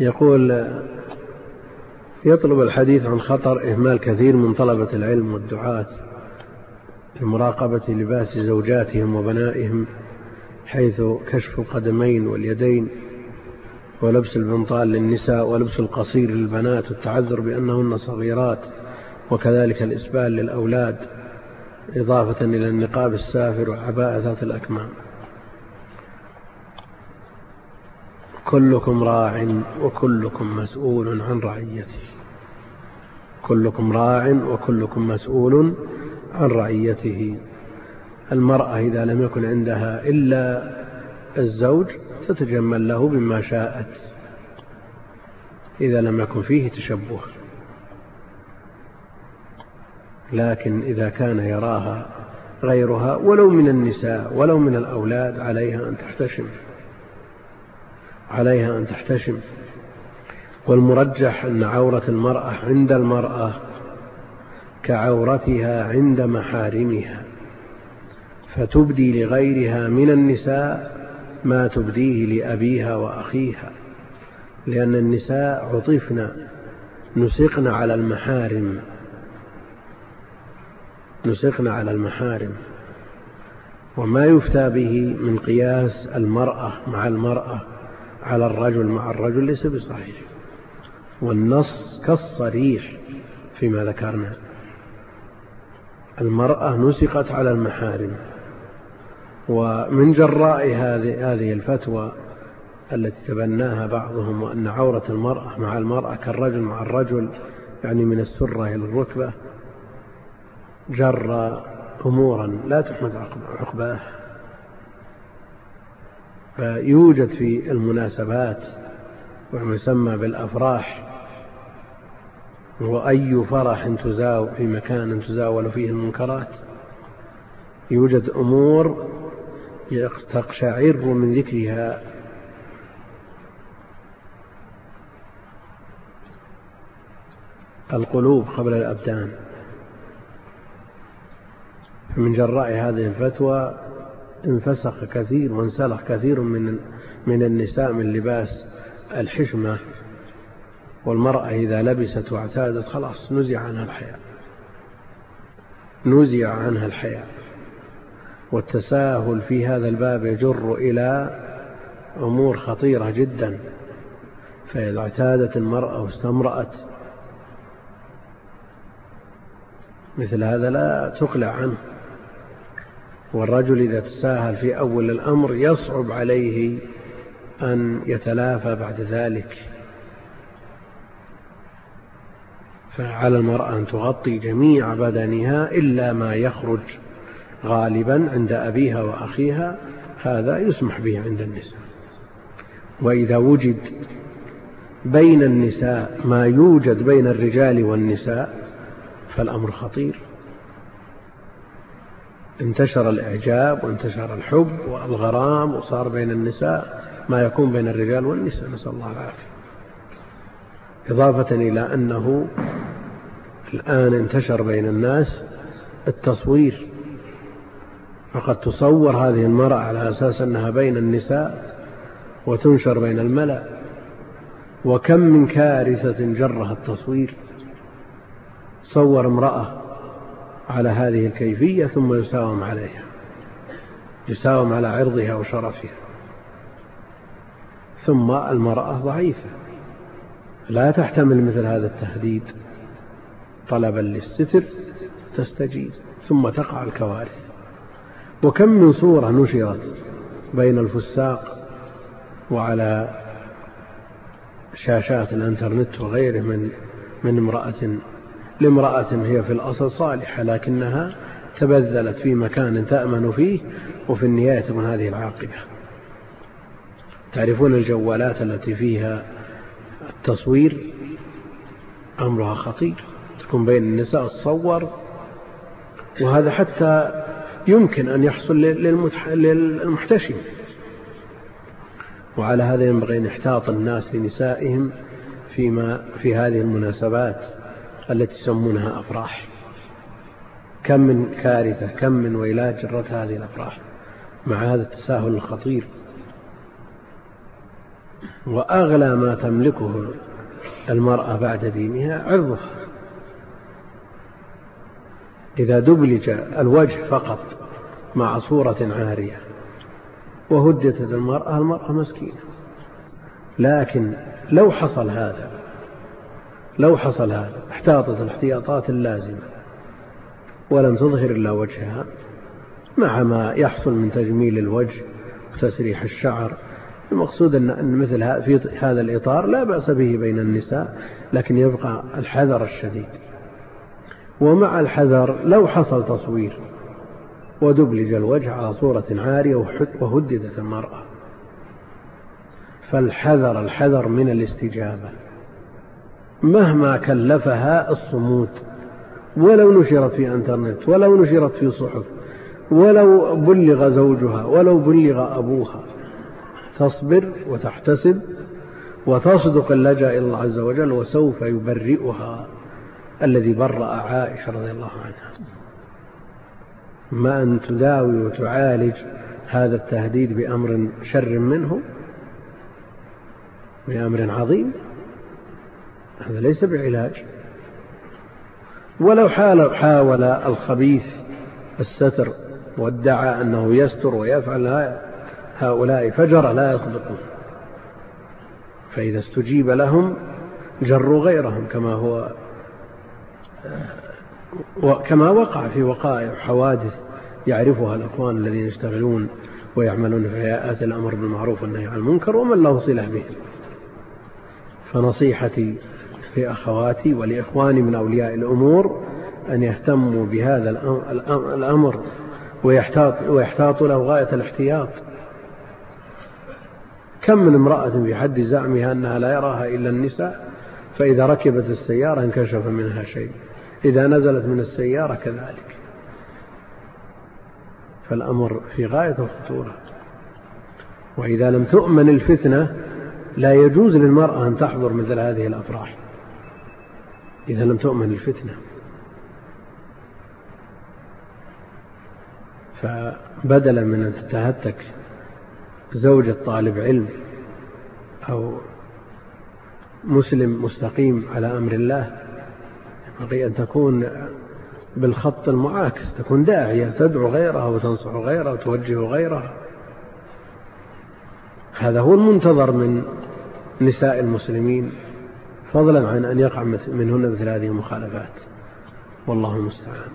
يقول يطلب الحديث عن خطر إهمال كثير من طلبة العلم والدعاة لمراقبة لباس زوجاتهم وبنائهم حيث كشف القدمين واليدين ولبس البنطال للنساء ولبس القصير للبنات والتعذر بأنهن صغيرات وكذلك الإسبال للأولاد إضافة إلى النقاب السافر وعباءة ذات الأكمام. كلكم راع وكلكم مسؤول عن رعيته. كلكم راع وكلكم مسؤول عن رعيته. المرأة إذا لم يكن عندها إلا الزوج تتجمل له بما شاءت. إذا لم يكن فيه تشبه. لكن إذا كان يراها غيرها ولو من النساء ولو من الأولاد عليها أن تحتشم. عليها أن تحتشم. والمرجح أن عورة المرأة عند المرأة كعورتها عند محارمها فتبدي لغيرها من النساء ما تبديه لأبيها وأخيها لأن النساء عطفن نسقن على المحارم. نسقن على المحارم. وما يفتى به من قياس المرأة مع المرأة على الرجل مع الرجل ليس بصحيح. والنص كالصريح فيما ذكرنا. المرأة نسقت على المحارم. ومن جراء هذه الفتوى التي تبناها بعضهم وأن عورة المرأة مع المرأة كالرجل مع الرجل يعني من السرة إلى الركبة جر أمورا لا تحمد عقباه. فيوجد في المناسبات وما يسمى بالأفراح وأي فرح تزاو في مكان تزاول فيه المنكرات يوجد أمور تقشعر من ذكرها. القلوب قبل الأبدان. من جراء هذه الفتوى انفسخ كثير وانسلخ كثير من من النساء من لباس الحشمة والمرأة إذا لبست واعتادت خلاص نزع عنها الحياء. نزع عنها الحياء. والتساهل في هذا الباب يجر إلى أمور خطيرة جدا. فإذا اعتادت المرأة واستمرأت مثل هذا لا تقلع عنه. والرجل إذا تساهل في أول الأمر يصعب عليه أن يتلافى بعد ذلك. فعلى المرأة أن تغطي جميع بدنها إلا ما يخرج غالبا عند أبيها وأخيها هذا يسمح به عند النساء. وإذا وجد بين النساء ما يوجد بين الرجال والنساء فالأمر خطير. انتشر الإعجاب وانتشر الحب والغرام وصار بين النساء ما يكون بين الرجال والنساء نسأل الله العافية. إضافة إلى أنه الآن انتشر بين الناس التصوير. فقد تصور هذه المرأة على أساس أنها بين النساء وتنشر بين الملأ. وكم من كارثة جرها التصوير. صور امرأة على هذه الكيفية ثم يساوم عليها يساوم على عرضها وشرفها. ثم المرأة ضعيفة لا تحتمل مثل هذا التهديد. طلبا للستر تستجيب ثم تقع الكوارث. وكم من صورة نشرت بين الفساق وعلى شاشات الإنترنت وغيره من من امرأة لامرأة هي في الأصل صالحة لكنها تبذلت في مكان تأمن فيه وفي النهاية تكون هذه العاقبة. تعرفون الجوالات التي فيها التصوير؟ أمرها خطير تكون بين النساء تصور وهذا حتى يمكن أن يحصل للمحتشم. وعلى هذا ينبغي أن يحتاط الناس لنسائهم فيما في هذه المناسبات. التي يسمونها أفراح. كم من كارثة كم من ويلات جرت هذه الأفراح مع هذا التساهل الخطير. وأغلى ما تملكه المرأة بعد دينها عرضها. إذا دبلج الوجه فقط مع صورة عارية وهدتت المرأة المرأة مسكينة. لكن لو حصل هذا لو حصل هذا احتاطت الاحتياطات اللازمة ولم تظهر إلا وجهها مع ما يحصل من تجميل الوجه وتسريح الشعر المقصود أن مثل في هذا الإطار لا بأس به بين النساء لكن يبقى الحذر الشديد. ومع الحذر لو حصل تصوير ودبلج الوجه على صورة عارية وهددت المرأة فالحذر الحذر من الاستجابة. مهما كلفها الصمود. ولو نشرت في انترنت ولو نشرت في صحف ولو بلغ زوجها ولو بلغ أبوها تصبر وتحتسب وتصدق اللجأ إلى الله عز وجل وسوف يبرئها الذي برأ عائشة رضي الله عنها. ما أن تداوي وتعالج هذا التهديد بأمر شر منه بأمر عظيم. هذا ليس بعلاج. ولو حال حاول الخبيث الستر وادعى أنه يستر ويفعل هؤلاء فجر لا يصدقون فإذا استجيب لهم جروا غيرهم كما هو وكما وقع في وقائع حوادث يعرفها الأخوان الذين يشتغلون ويعملون في هيئات الأمر بالمعروف والنهي عن المنكر ومن له صلة بهم فنصيحتي لأخواتي ولإخواني من أولياء الأمور أن يهتموا بهذا الأمر ويحتاط ويحتاطوا له غاية الاحتياط. كم من امرأة في حد زعمها أنها لا يراها إلا النساء فإذا ركبت السيارة انكشف منها شيء إذا نزلت من السيارة كذلك. فالأمر في غاية الخطورة. وإذا لم تؤمن الفتنة لا يجوز للمرأة أن تحضر مثل هذه الأفراح. إذا لم تؤمن الفتنة. فبدلا من أن تتهتك زوجة طالب علم أو مسلم مستقيم على أمر الله ينبغي أن تكون بالخط المعاكس تكون داعية تدعو غيرها وتنصح غيرها وتوجه غيرها. هذا هو المنتظر من نساء المسلمين. فضلا عن أن يقع منهن مثل هذه المخالفات. والله المستعان.